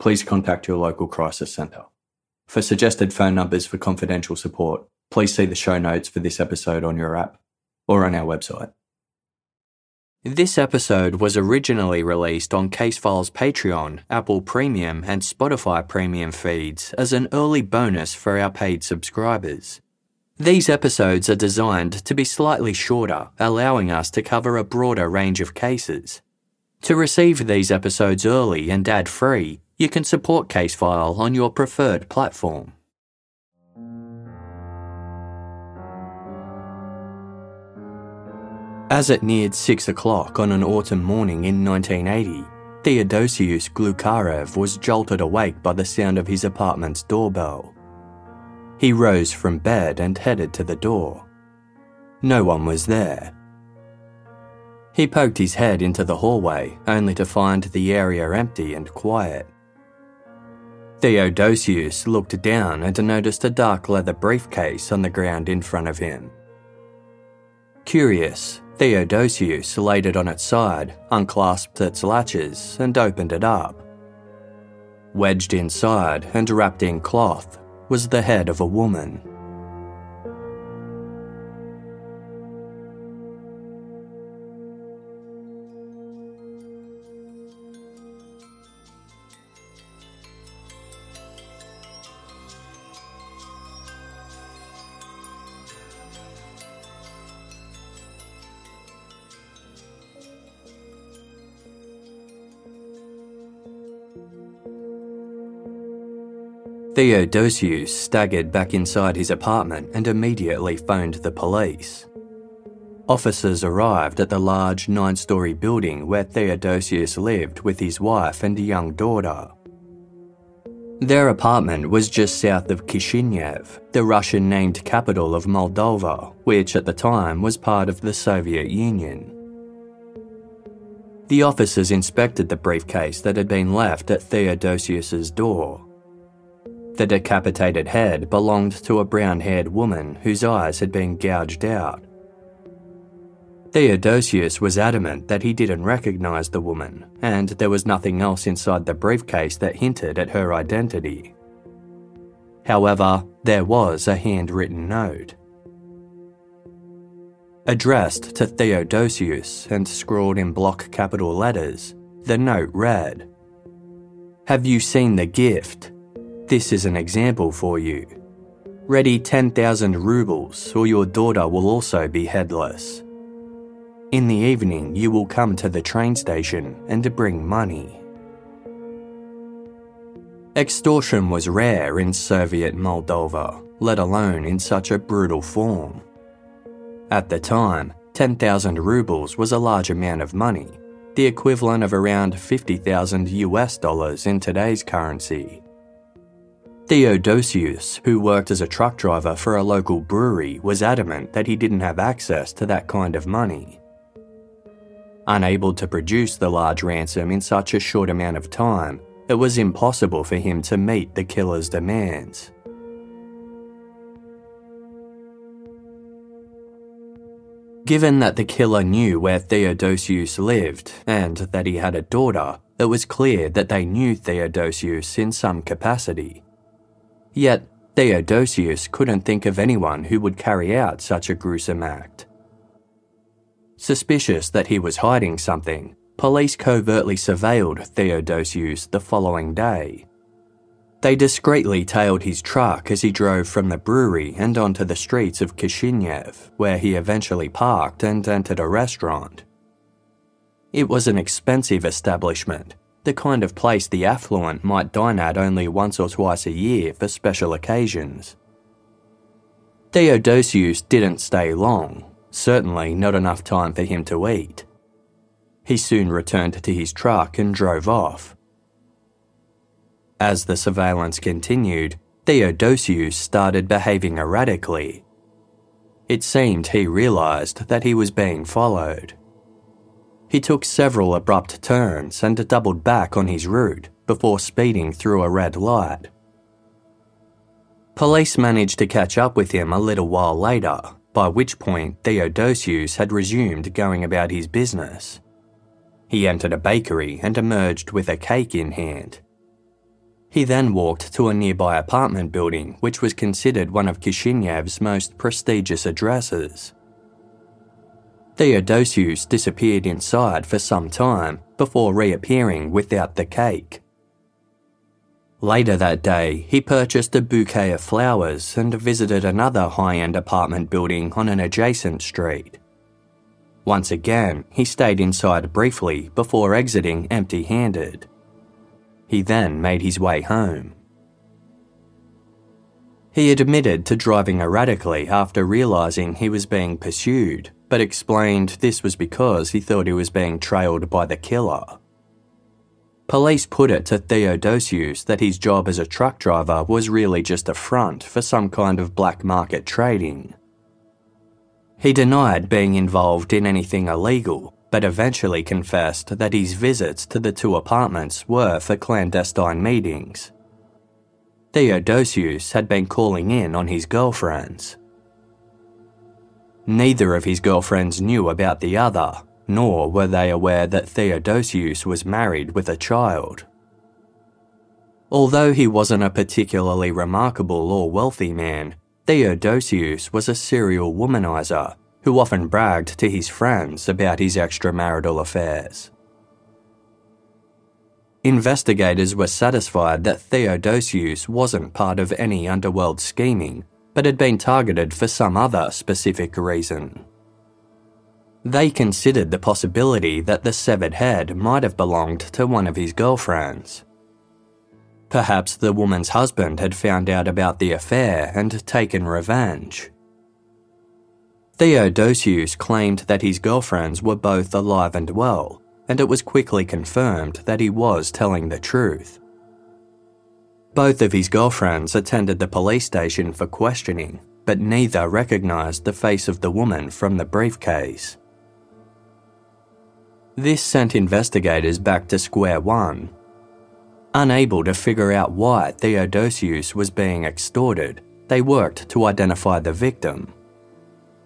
please contact your local crisis centre. For suggested phone numbers for confidential support, please see the show notes for this episode on your app or on our website. This episode was originally released on Casefile's Patreon, Apple Premium, and Spotify Premium feeds as an early bonus for our paid subscribers. These episodes are designed to be slightly shorter, allowing us to cover a broader range of cases. To receive these episodes early and ad free, you can support Casefile on your preferred platform. As it neared six o'clock on an autumn morning in 1980, Theodosius Glukharev was jolted awake by the sound of his apartment's doorbell. He rose from bed and headed to the door. No one was there. He poked his head into the hallway, only to find the area empty and quiet. Theodosius looked down and noticed a dark leather briefcase on the ground in front of him. Curious, Theodosius laid it on its side, unclasped its latches, and opened it up. Wedged inside and wrapped in cloth was the head of a woman. Theodosius staggered back inside his apartment and immediately phoned the police. Officers arrived at the large nine story building where Theodosius lived with his wife and a young daughter. Their apartment was just south of Kishinev, the Russian named capital of Moldova, which at the time was part of the Soviet Union. The officers inspected the briefcase that had been left at Theodosius's door the decapitated head belonged to a brown haired woman whose eyes had been gouged out. Theodosius was adamant that he didn't recognise the woman, and there was nothing else inside the briefcase that hinted at her identity. However, there was a handwritten note. Addressed to Theodosius and scrawled in block capital letters, the note read Have you seen the gift? This is an example for you. Ready 10,000 rubles, or your daughter will also be headless. In the evening, you will come to the train station and bring money. Extortion was rare in Soviet Moldova, let alone in such a brutal form. At the time, 10,000 rubles was a large amount of money, the equivalent of around 50,000 US dollars in today's currency. Theodosius, who worked as a truck driver for a local brewery, was adamant that he didn't have access to that kind of money. Unable to produce the large ransom in such a short amount of time, it was impossible for him to meet the killer's demands. Given that the killer knew where Theodosius lived and that he had a daughter, it was clear that they knew Theodosius in some capacity. Yet, Theodosius couldn't think of anyone who would carry out such a gruesome act. Suspicious that he was hiding something, police covertly surveilled Theodosius the following day. They discreetly tailed his truck as he drove from the brewery and onto the streets of Kishinev, where he eventually parked and entered a restaurant. It was an expensive establishment, the kind of place the affluent might dine at only once or twice a year for special occasions. Theodosius didn't stay long, certainly not enough time for him to eat. He soon returned to his truck and drove off. As the surveillance continued, Theodosius started behaving erratically. It seemed he realised that he was being followed. He took several abrupt turns and doubled back on his route before speeding through a red light. Police managed to catch up with him a little while later, by which point Theodosius had resumed going about his business. He entered a bakery and emerged with a cake in hand. He then walked to a nearby apartment building, which was considered one of Kishinev's most prestigious addresses. Theodosius disappeared inside for some time before reappearing without the cake. Later that day, he purchased a bouquet of flowers and visited another high end apartment building on an adjacent street. Once again, he stayed inside briefly before exiting empty handed. He then made his way home. He admitted to driving erratically after realising he was being pursued, but explained this was because he thought he was being trailed by the killer. Police put it to Theodosius that his job as a truck driver was really just a front for some kind of black market trading. He denied being involved in anything illegal, but eventually confessed that his visits to the two apartments were for clandestine meetings. Theodosius had been calling in on his girlfriends. Neither of his girlfriends knew about the other, nor were they aware that Theodosius was married with a child. Although he wasn't a particularly remarkable or wealthy man, Theodosius was a serial womanizer who often bragged to his friends about his extramarital affairs. Investigators were satisfied that Theodosius wasn't part of any underworld scheming, but had been targeted for some other specific reason. They considered the possibility that the severed head might have belonged to one of his girlfriends. Perhaps the woman's husband had found out about the affair and taken revenge. Theodosius claimed that his girlfriends were both alive and well, and it was quickly confirmed that he was telling the truth. Both of his girlfriends attended the police station for questioning, but neither recognised the face of the woman from the briefcase. This sent investigators back to square one. Unable to figure out why Theodosius was being extorted, they worked to identify the victim.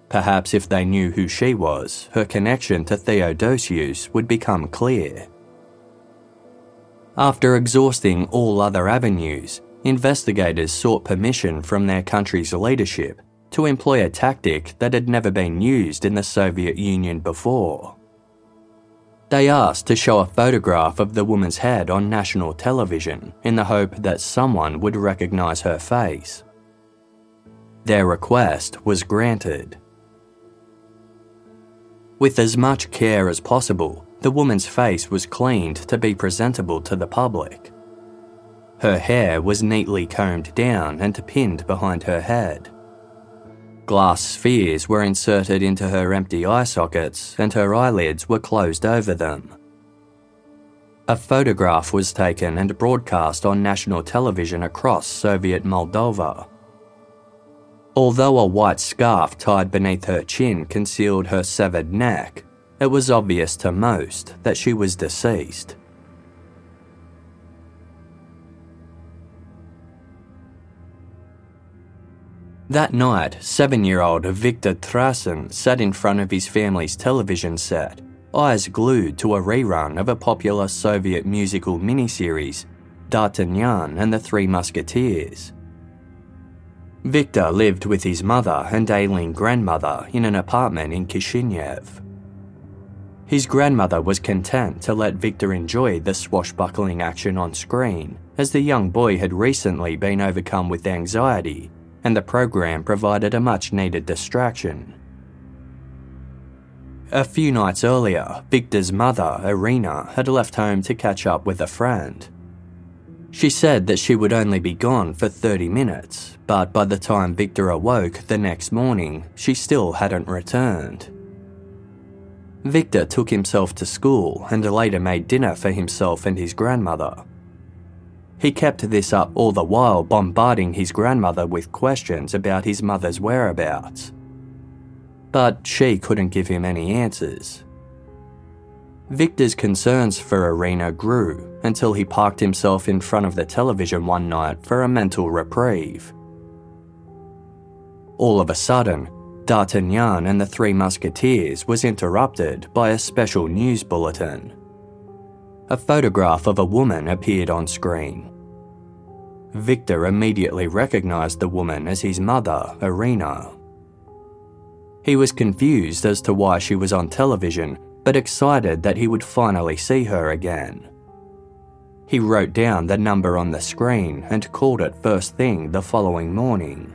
Perhaps if they knew who she was, her connection to Theodosius would become clear. After exhausting all other avenues, investigators sought permission from their country's leadership to employ a tactic that had never been used in the Soviet Union before. They asked to show a photograph of the woman's head on national television in the hope that someone would recognise her face. Their request was granted. With as much care as possible, the woman's face was cleaned to be presentable to the public. Her hair was neatly combed down and pinned behind her head. Glass spheres were inserted into her empty eye sockets and her eyelids were closed over them. A photograph was taken and broadcast on national television across Soviet Moldova. Although a white scarf tied beneath her chin concealed her severed neck, it was obvious to most that she was deceased. That night, seven year old Victor Trasyn sat in front of his family's television set, eyes glued to a rerun of a popular Soviet musical miniseries, D'Artagnan and the Three Musketeers. Victor lived with his mother and ailing grandmother in an apartment in Kishinev. His grandmother was content to let Victor enjoy the swashbuckling action on screen, as the young boy had recently been overcome with anxiety and the program provided a much needed distraction. A few nights earlier, Victor's mother, Irina, had left home to catch up with a friend. She said that she would only be gone for 30 minutes, but by the time Victor awoke the next morning, she still hadn't returned. Victor took himself to school and later made dinner for himself and his grandmother. He kept this up all the while bombarding his grandmother with questions about his mother's whereabouts. But she couldn't give him any answers. Victor's concerns for Irina grew until he parked himself in front of the television one night for a mental reprieve. All of a sudden, D'Artagnan and the Three Musketeers was interrupted by a special news bulletin a photograph of a woman appeared on screen. Victor immediately recognized the woman as his mother, Irina. He was confused as to why she was on television, but excited that he would finally see her again. He wrote down the number on the screen and called it first thing the following morning.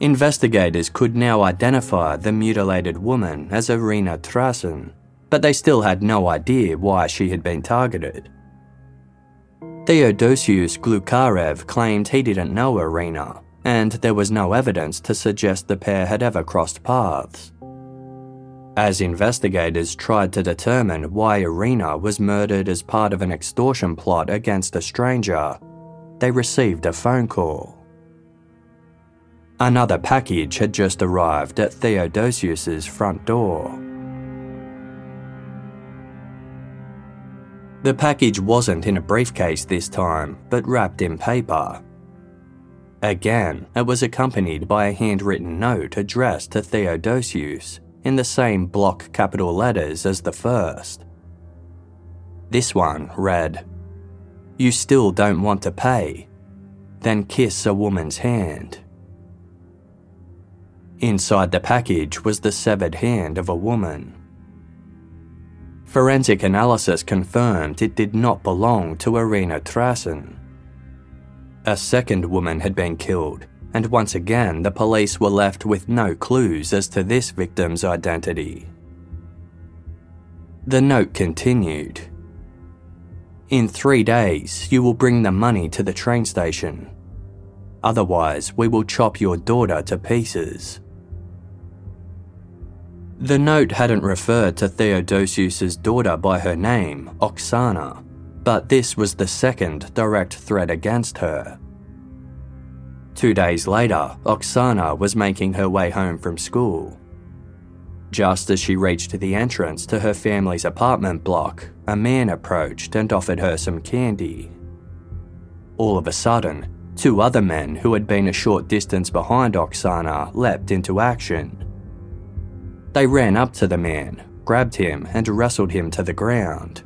Investigators could now identify the mutilated woman as Irina Trasyn, but they still had no idea why she had been targeted. Theodosius Glukharev claimed he didn't know Irina, and there was no evidence to suggest the pair had ever crossed paths. As investigators tried to determine why Irina was murdered as part of an extortion plot against a stranger, they received a phone call. Another package had just arrived at Theodosius's front door. The package wasn't in a briefcase this time, but wrapped in paper. Again, it was accompanied by a handwritten note addressed to Theodosius in the same block capital letters as the first. This one read, You still don't want to pay? Then kiss a woman's hand. Inside the package was the severed hand of a woman. Forensic analysis confirmed it did not belong to Irina Trasyn. A second woman had been killed, and once again the police were left with no clues as to this victim's identity. The note continued In three days, you will bring the money to the train station. Otherwise, we will chop your daughter to pieces. The note hadn't referred to Theodosius's daughter by her name, Oksana, but this was the second direct threat against her. Two days later, Oksana was making her way home from school. Just as she reached the entrance to her family's apartment block, a man approached and offered her some candy. All of a sudden, two other men who had been a short distance behind Oksana leapt into action. They ran up to the man, grabbed him, and wrestled him to the ground.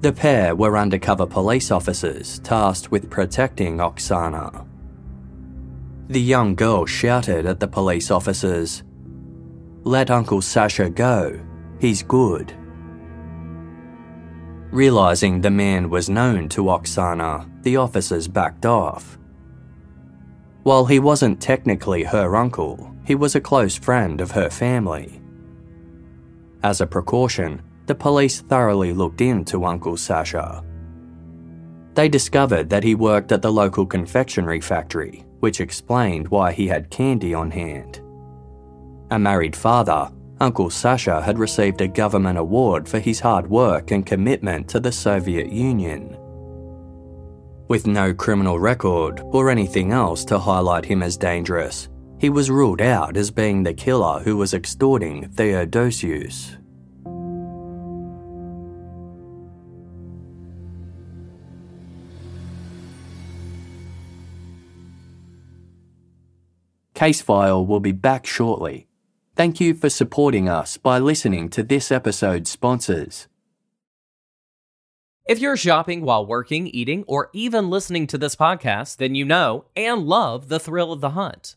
The pair were undercover police officers tasked with protecting Oksana. The young girl shouted at the police officers, Let Uncle Sasha go, he's good. Realizing the man was known to Oksana, the officers backed off. While he wasn't technically her uncle, he was a close friend of her family. As a precaution, the police thoroughly looked into Uncle Sasha. They discovered that he worked at the local confectionery factory, which explained why he had candy on hand. A married father, Uncle Sasha had received a government award for his hard work and commitment to the Soviet Union. With no criminal record or anything else to highlight him as dangerous, he was ruled out as being the killer who was extorting Theodosius. Casefile will be back shortly. Thank you for supporting us by listening to this episode's sponsors. If you're shopping while working, eating, or even listening to this podcast, then you know and love the thrill of the hunt.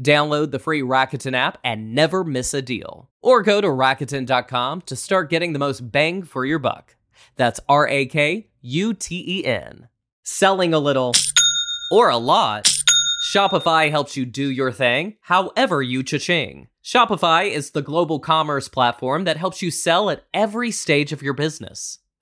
Download the free Rakuten app and never miss a deal. Or go to Rakuten.com to start getting the most bang for your buck. That's R A K U T E N. Selling a little or a lot. Shopify helps you do your thing, however you cha-ching. Shopify is the global commerce platform that helps you sell at every stage of your business.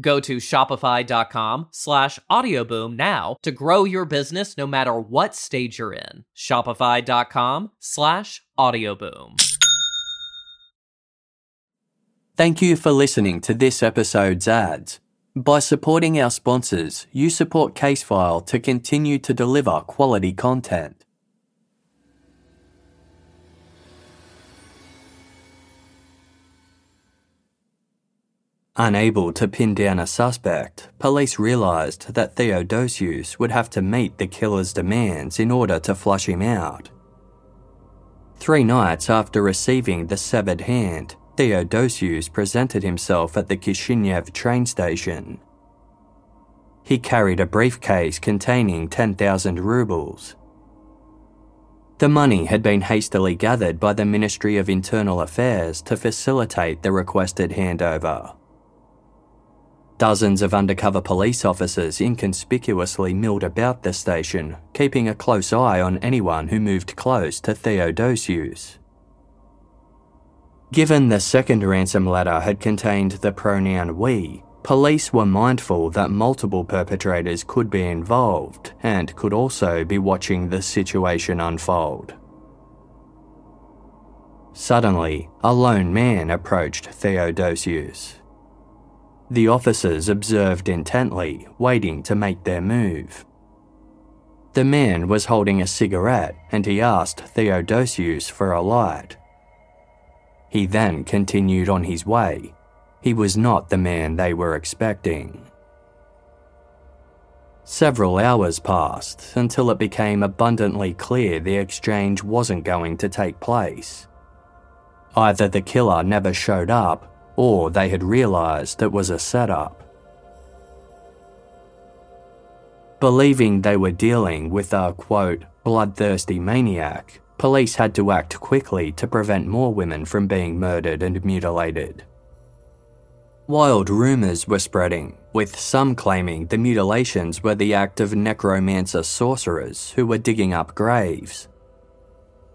Go to shopify.com slash audioboom now to grow your business no matter what stage you're in. Shopify.com slash audioboom. Thank you for listening to this episode's ads. By supporting our sponsors, you support Casefile to continue to deliver quality content. Unable to pin down a suspect, police realised that Theodosius would have to meet the killer's demands in order to flush him out. Three nights after receiving the severed hand, Theodosius presented himself at the Kishinev train station. He carried a briefcase containing 10,000 rubles. The money had been hastily gathered by the Ministry of Internal Affairs to facilitate the requested handover. Dozens of undercover police officers inconspicuously milled about the station, keeping a close eye on anyone who moved close to Theodosius. Given the second ransom letter had contained the pronoun we, police were mindful that multiple perpetrators could be involved and could also be watching the situation unfold. Suddenly, a lone man approached Theodosius. The officers observed intently, waiting to make their move. The man was holding a cigarette and he asked Theodosius for a light. He then continued on his way. He was not the man they were expecting. Several hours passed until it became abundantly clear the exchange wasn't going to take place. Either the killer never showed up or they had realised it was a setup. Believing they were dealing with a quote, bloodthirsty maniac, police had to act quickly to prevent more women from being murdered and mutilated. Wild rumours were spreading, with some claiming the mutilations were the act of necromancer sorcerers who were digging up graves.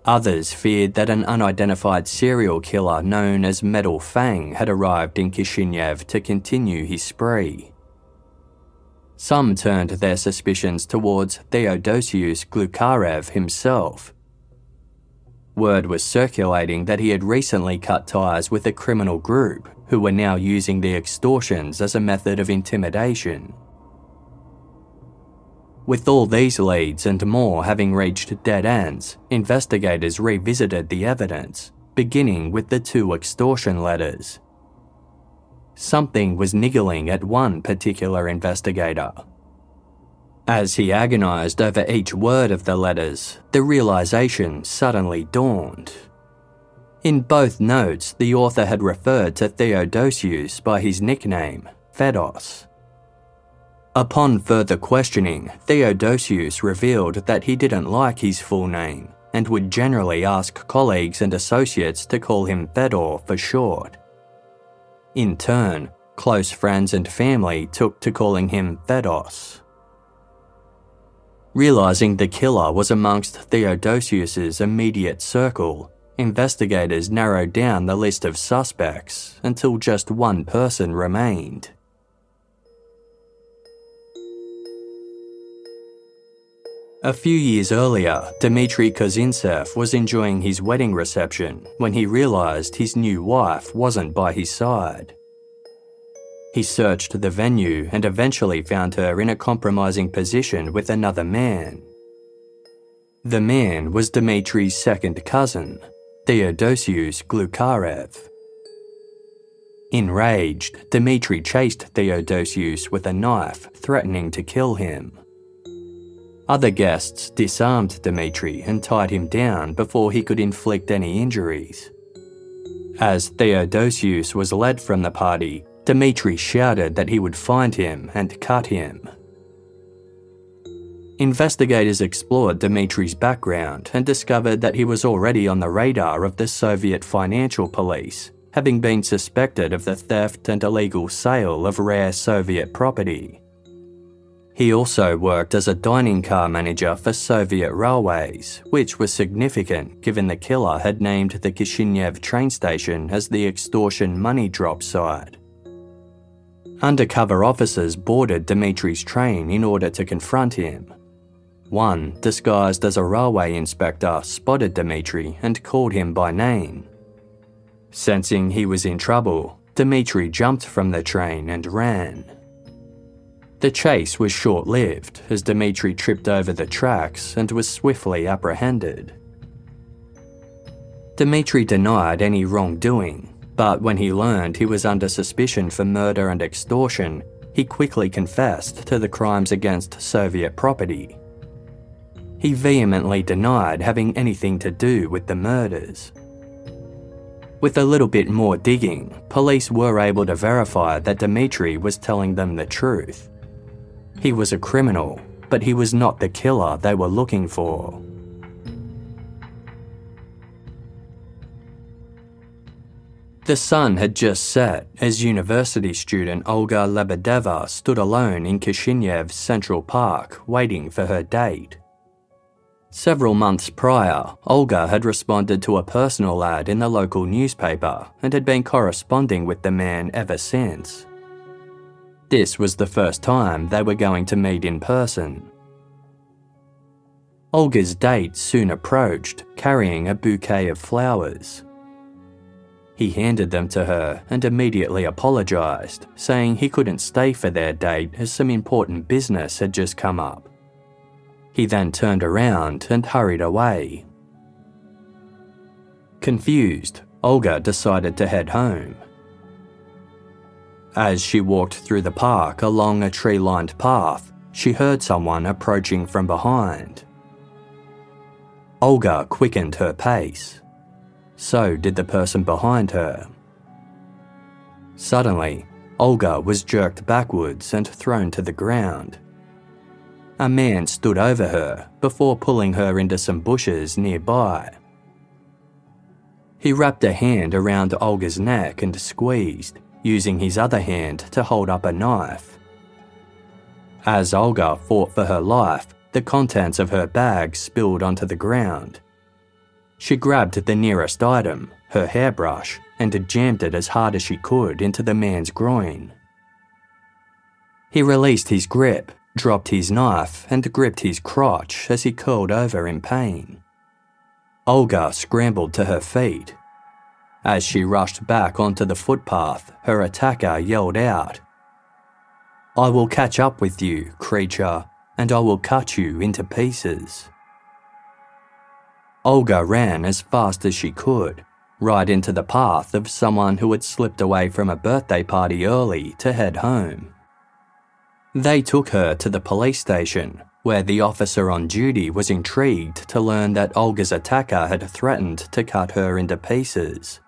Others feared that an unidentified serial killer known as Metal Fang had arrived in Kishinev to continue his spree. Some turned their suspicions towards Theodosius Glukharev himself. Word was circulating that he had recently cut ties with a criminal group who were now using the extortions as a method of intimidation. With all these leads and more having reached dead ends, investigators revisited the evidence, beginning with the two extortion letters. Something was niggling at one particular investigator. As he agonised over each word of the letters, the realisation suddenly dawned. In both notes, the author had referred to Theodosius by his nickname, Fedos. Upon further questioning, Theodosius revealed that he didn't like his full name and would generally ask colleagues and associates to call him Fedor for short. In turn, close friends and family took to calling him Fedos. Realizing the killer was amongst Theodosius's immediate circle, investigators narrowed down the list of suspects until just one person remained. A few years earlier, Dmitry Kozintsev was enjoying his wedding reception when he realised his new wife wasn't by his side. He searched the venue and eventually found her in a compromising position with another man. The man was Dmitry's second cousin, Theodosius Glukharev. Enraged, Dmitry chased Theodosius with a knife, threatening to kill him. Other guests disarmed Dmitri and tied him down before he could inflict any injuries. As Theodosius was led from the party, Dmitri shouted that he would find him and cut him. Investigators explored Dmitri's background and discovered that he was already on the radar of the Soviet financial police, having been suspected of the theft and illegal sale of rare Soviet property. He also worked as a dining car manager for Soviet Railways, which was significant given the killer had named the Kishinev train station as the extortion money drop site. Undercover officers boarded Dmitri's train in order to confront him. One, disguised as a railway inspector, spotted Dmitri and called him by name. Sensing he was in trouble, Dmitri jumped from the train and ran. The chase was short lived as Dmitri tripped over the tracks and was swiftly apprehended. Dmitri denied any wrongdoing, but when he learned he was under suspicion for murder and extortion, he quickly confessed to the crimes against Soviet property. He vehemently denied having anything to do with the murders. With a little bit more digging, police were able to verify that Dmitri was telling them the truth. He was a criminal, but he was not the killer they were looking for. The sun had just set as university student Olga Lebedeva stood alone in Kishinev's Central Park waiting for her date. Several months prior, Olga had responded to a personal ad in the local newspaper and had been corresponding with the man ever since. This was the first time they were going to meet in person. Olga's date soon approached, carrying a bouquet of flowers. He handed them to her and immediately apologised, saying he couldn't stay for their date as some important business had just come up. He then turned around and hurried away. Confused, Olga decided to head home. As she walked through the park along a tree lined path, she heard someone approaching from behind. Olga quickened her pace. So did the person behind her. Suddenly, Olga was jerked backwards and thrown to the ground. A man stood over her before pulling her into some bushes nearby. He wrapped a hand around Olga's neck and squeezed, using his other hand to hold up a knife. As Olga fought for her life, the contents of her bag spilled onto the ground. She grabbed the nearest item, her hairbrush, and jammed it as hard as she could into the man's groin. He released his grip, dropped his knife, and gripped his crotch as he curled over in pain. Olga scrambled to her feet. As she rushed back onto the footpath, her attacker yelled out, I will catch up with you, creature, and I will cut you into pieces. Olga ran as fast as she could, right into the path of someone who had slipped away from a birthday party early to head home. They took her to the police station, where the officer on duty was intrigued to learn that Olga's attacker had threatened to cut her into pieces.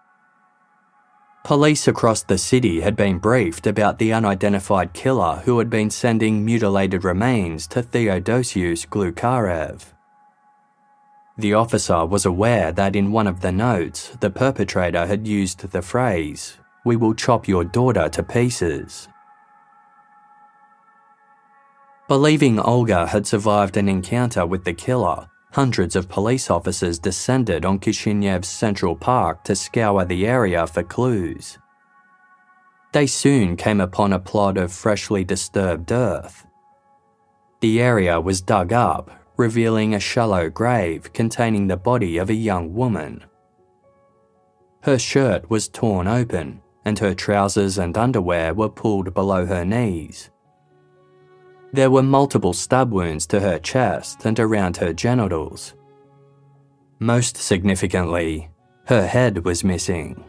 Police across the city had been briefed about the unidentified killer who had been sending mutilated remains to Theodosius Glukharev. The officer was aware that in one of the notes, the perpetrator had used the phrase, We will chop your daughter to pieces. Believing Olga had survived an encounter with the killer, hundreds of police officers descended on Kishinev's Central Park to scour the area for clues. They soon came upon a plot of freshly disturbed earth. The area was dug up, revealing a shallow grave containing the body of a young woman. Her shirt was torn open, and her trousers and underwear were pulled below her knees. There were multiple stab wounds to her chest and around her genitals. Most significantly, her head was missing.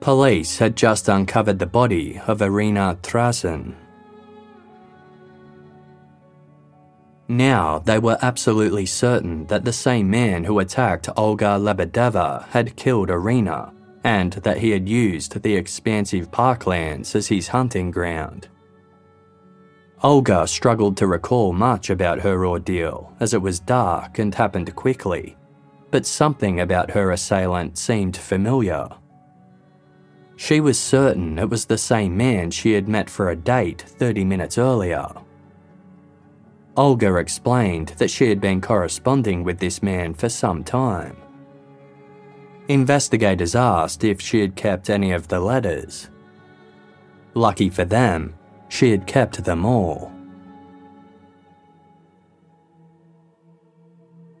Police had just uncovered the body of Irina Trasyn. Now they were absolutely certain that the same man who attacked Olga Lebedeva had killed Irina, and that he had used the expansive parklands as his hunting ground. Olga struggled to recall much about her ordeal, as it was dark and happened quickly, but something about her assailant seemed familiar. She was certain it was the same man she had met for a date 30 minutes earlier. Olga explained that she had been corresponding with this man for some time. Investigators asked if she had kept any of the letters. Lucky for them, she had kept them all.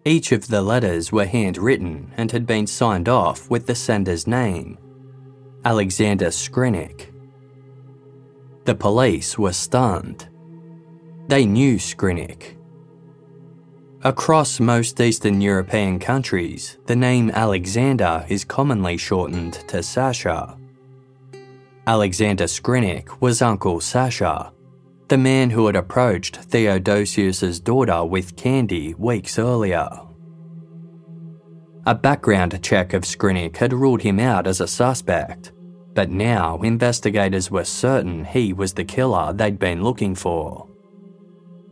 Each of the letters were handwritten and had been signed off with the sender's name Alexander Skrinik. The police were stunned. They knew Skrinik. Across most Eastern European countries, the name Alexander is commonly shortened to Sasha. Alexander Skrinik was Uncle Sasha, the man who had approached Theodosius's daughter with candy weeks earlier. A background check of Skrinik had ruled him out as a suspect, but now investigators were certain he was the killer they'd been looking for.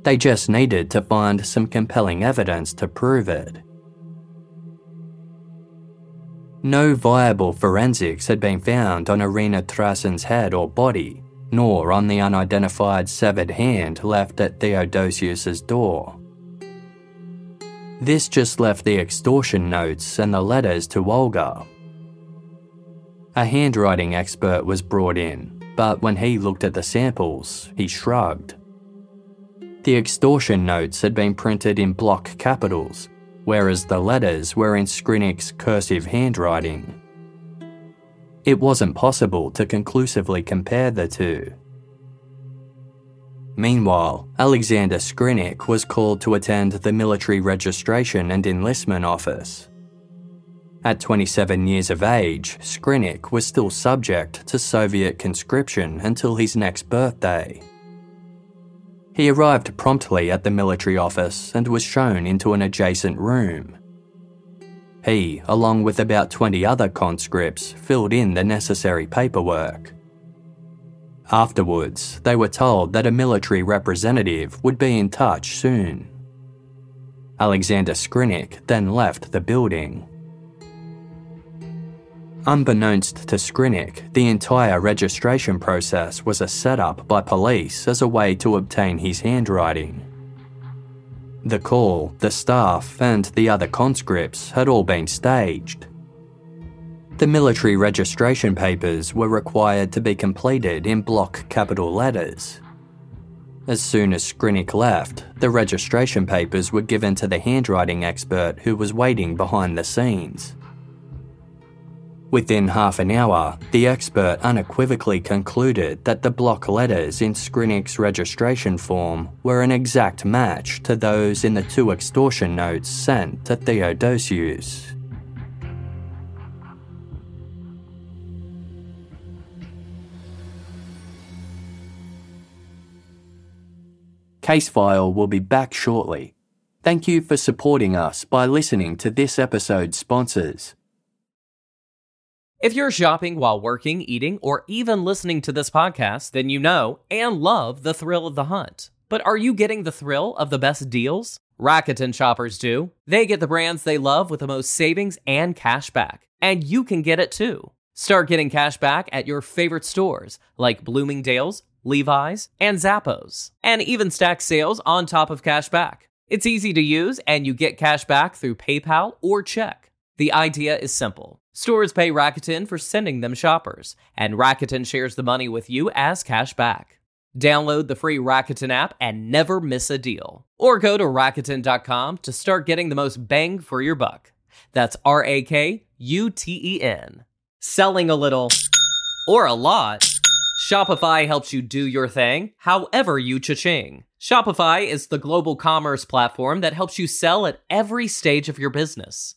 They just needed to find some compelling evidence to prove it. No viable forensics had been found on Irina Trasyn's head or body, nor on the unidentified severed hand left at Theodosius's door. This just left the extortion notes and the letters to Olga. A handwriting expert was brought in, but when he looked at the samples, he shrugged. The extortion notes had been printed in block capitals, whereas the letters were in Skrinik's cursive handwriting. It wasn't possible to conclusively compare the two. Meanwhile, Alexander Skrinik was called to attend the military registration and enlistment office. At 27 years of age, Skrinik was still subject to Soviet conscription until his next birthday. He arrived promptly at the military office and was shown into an adjacent room. He, along with about 20 other conscripts, filled in the necessary paperwork. Afterwards, they were told that a military representative would be in touch soon. Alexander Skrinik then left the building. Unbeknownst to Skrinik, the entire registration process was a setup by police as a way to obtain his handwriting. The call, the staff, and the other conscripts had all been staged. The military registration papers were required to be completed in block capital letters. As soon as Skrinik left, the registration papers were given to the handwriting expert who was waiting behind the scenes. Within half an hour, the expert unequivocally concluded that the block letters in Skrinik's registration form were an exact match to those in the two extortion notes sent to Theodosius. Casefile will be back shortly. Thank you for supporting us by listening to this episode's sponsors. If you're shopping while working, eating, or even listening to this podcast, then you know and love the thrill of the hunt. But are you getting the thrill of the best deals? Rakuten shoppers do. They get the brands they love with the most savings and cash back. And you can get it too. Start getting cash back at your favorite stores like Bloomingdale's, Levi's, and Zappos, and even stack sales on top of cash back. It's easy to use, and you get cash back through PayPal or check. The idea is simple. Stores pay Rakuten for sending them shoppers, and Rakuten shares the money with you as cash back. Download the free Rakuten app and never miss a deal. Or go to Rakuten.com to start getting the most bang for your buck. That's R A K U T E N. Selling a little or a lot. Shopify helps you do your thing, however you cha-ching. Shopify is the global commerce platform that helps you sell at every stage of your business.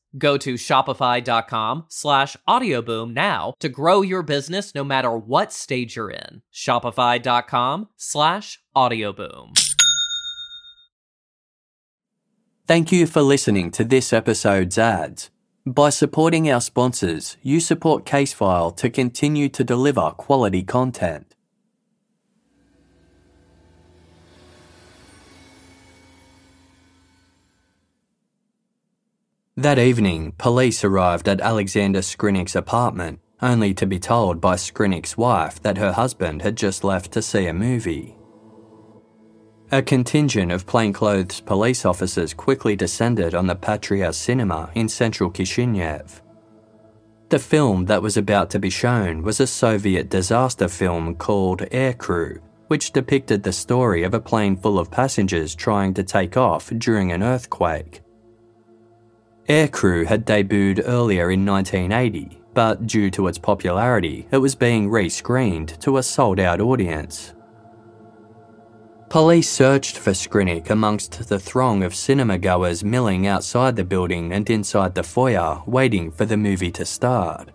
Go to shopify.com slash audioboom now to grow your business no matter what stage you're in. Shopify.com slash audioboom. Thank you for listening to this episode's ads. By supporting our sponsors, you support Casefile to continue to deliver quality content. That evening, police arrived at Alexander Skrinik's apartment, only to be told by Skrinik's wife that her husband had just left to see a movie. A contingent of plainclothes police officers quickly descended on the Patria cinema in central Kishinev. The film that was about to be shown was a Soviet disaster film called Air Crew, which depicted the story of a plane full of passengers trying to take off during an earthquake. Aircrew had debuted earlier in 1980, but due to its popularity, it was being rescreened to a sold out audience. Police searched for Skrinik amongst the throng of cinema goers milling outside the building and inside the foyer, waiting for the movie to start.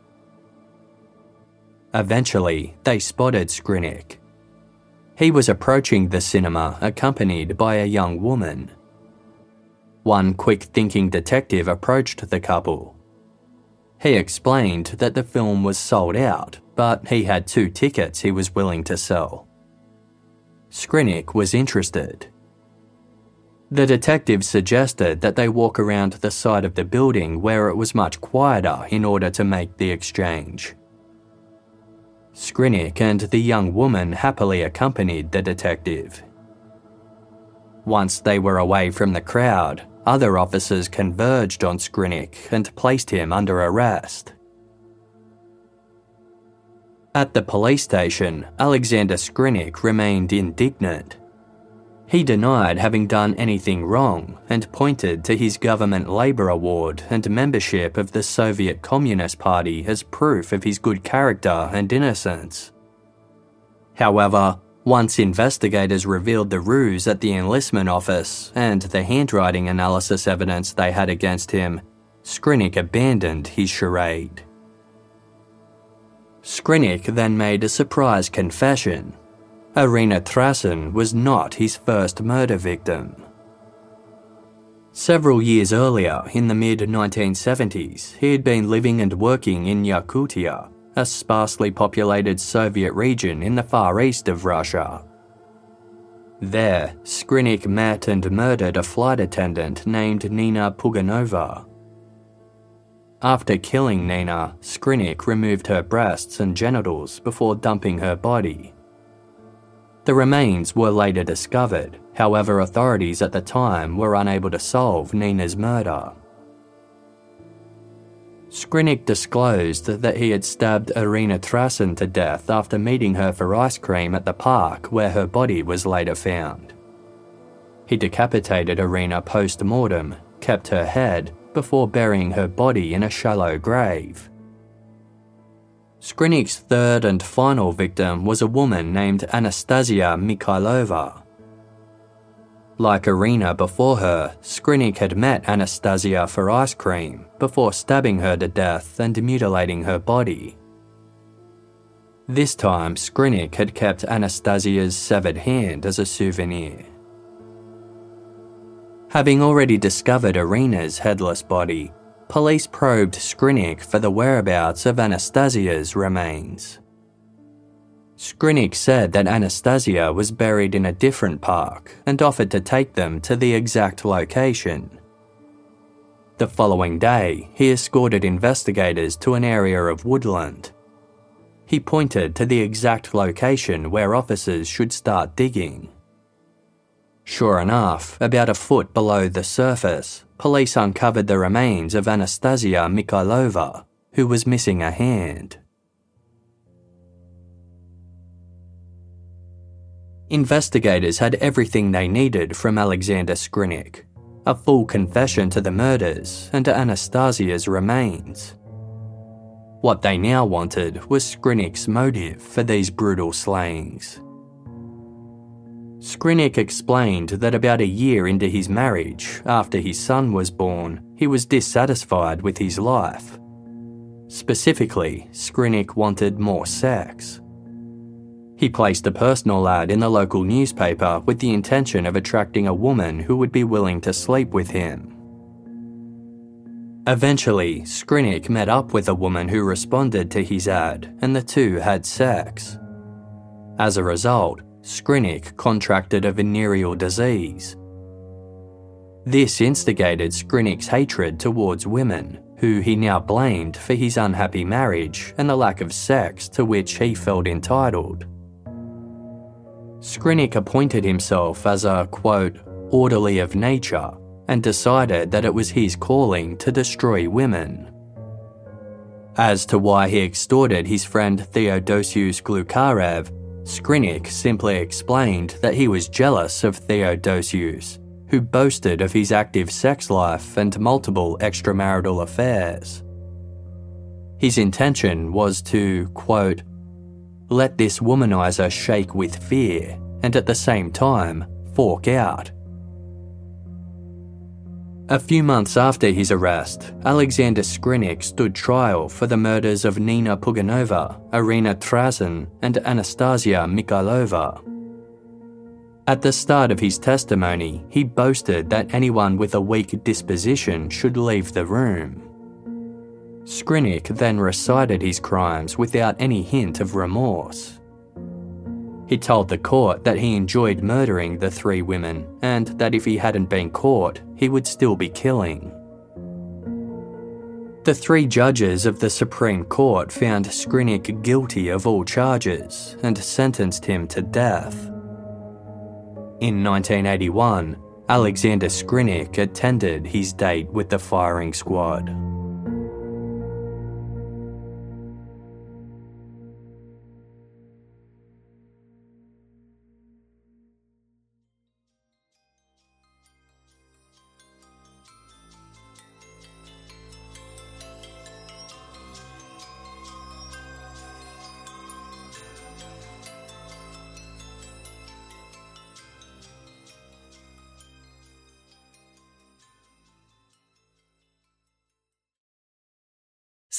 Eventually, they spotted Skrinik. He was approaching the cinema accompanied by a young woman. One quick thinking detective approached the couple. He explained that the film was sold out, but he had two tickets he was willing to sell. Skrinik was interested. The detective suggested that they walk around the side of the building where it was much quieter in order to make the exchange. Skrinik and the young woman happily accompanied the detective. Once they were away from the crowd, other officers converged on Skrinik and placed him under arrest. At the police station, Alexander Skrinik remained indignant. He denied having done anything wrong and pointed to his government labour award and membership of the Soviet Communist Party as proof of his good character and innocence. However, once investigators revealed the ruse at the enlistment office and the handwriting analysis evidence they had against him, Skrinik abandoned his charade. Skrinik then made a surprise confession. Irina Trasyn was not his first murder victim. Several years earlier, in the mid 1970s, he had been living and working in Yakutia, a sparsely populated Soviet region in the far east of Russia. There, Skrinik met and murdered a flight attendant named Nina Puganova. After killing Nina, Skrinik removed her breasts and genitals before dumping her body. The remains were later discovered, however, authorities at the time were unable to solve Nina's murder. Skrinik disclosed that he had stabbed Irina Trasyn to death after meeting her for ice cream at the park where her body was later found. He decapitated Irina post mortem, kept her head, before burying her body in a shallow grave. Skrinik's third and final victim was a woman named Anastasia Mikhailova. Like Irina before her, Skrinik had met Anastasia for ice cream before stabbing her to death and mutilating her body. This time, Skrinik had kept Anastasia's severed hand as a souvenir. Having already discovered Irina's headless body, police probed Skrinik for the whereabouts of Anastasia's remains. Skrinik said that Anastasia was buried in a different park and offered to take them to the exact location. The following day, he escorted investigators to an area of woodland. He pointed to the exact location where officers should start digging. Sure enough, about a foot below the surface, police uncovered the remains of Anastasia Mikhailova, who was missing a hand. Investigators had everything they needed from Alexander Skrinik a full confession to the murders and to Anastasia's remains. What they now wanted was Skrinik's motive for these brutal slayings. Skrinik explained that about a year into his marriage, after his son was born, he was dissatisfied with his life. Specifically, Skrinik wanted more sex. He placed a personal ad in the local newspaper with the intention of attracting a woman who would be willing to sleep with him. Eventually, Skrinik met up with a woman who responded to his ad, and the two had sex. As a result, Skrinik contracted a venereal disease. This instigated Skrinik's hatred towards women, who he now blamed for his unhappy marriage and the lack of sex to which he felt entitled. Skrinik appointed himself as a, quote, orderly of nature and decided that it was his calling to destroy women. As to why he extorted his friend Theodosius Glukharev, Skrinik simply explained that he was jealous of Theodosius, who boasted of his active sex life and multiple extramarital affairs. His intention was to, quote, let this womanizer shake with fear and at the same time fork out. A few months after his arrest, Alexander Skrinik stood trial for the murders of Nina Puganova, Irina Trasyn, and Anastasia Mikhailova. At the start of his testimony, he boasted that anyone with a weak disposition should leave the room. Skrinik then recited his crimes without any hint of remorse. He told the court that he enjoyed murdering the three women and that if he hadn't been caught, he would still be killing. The three judges of the Supreme Court found Skrinik guilty of all charges and sentenced him to death. In 1981, Alexander Skrinik attended his date with the firing squad.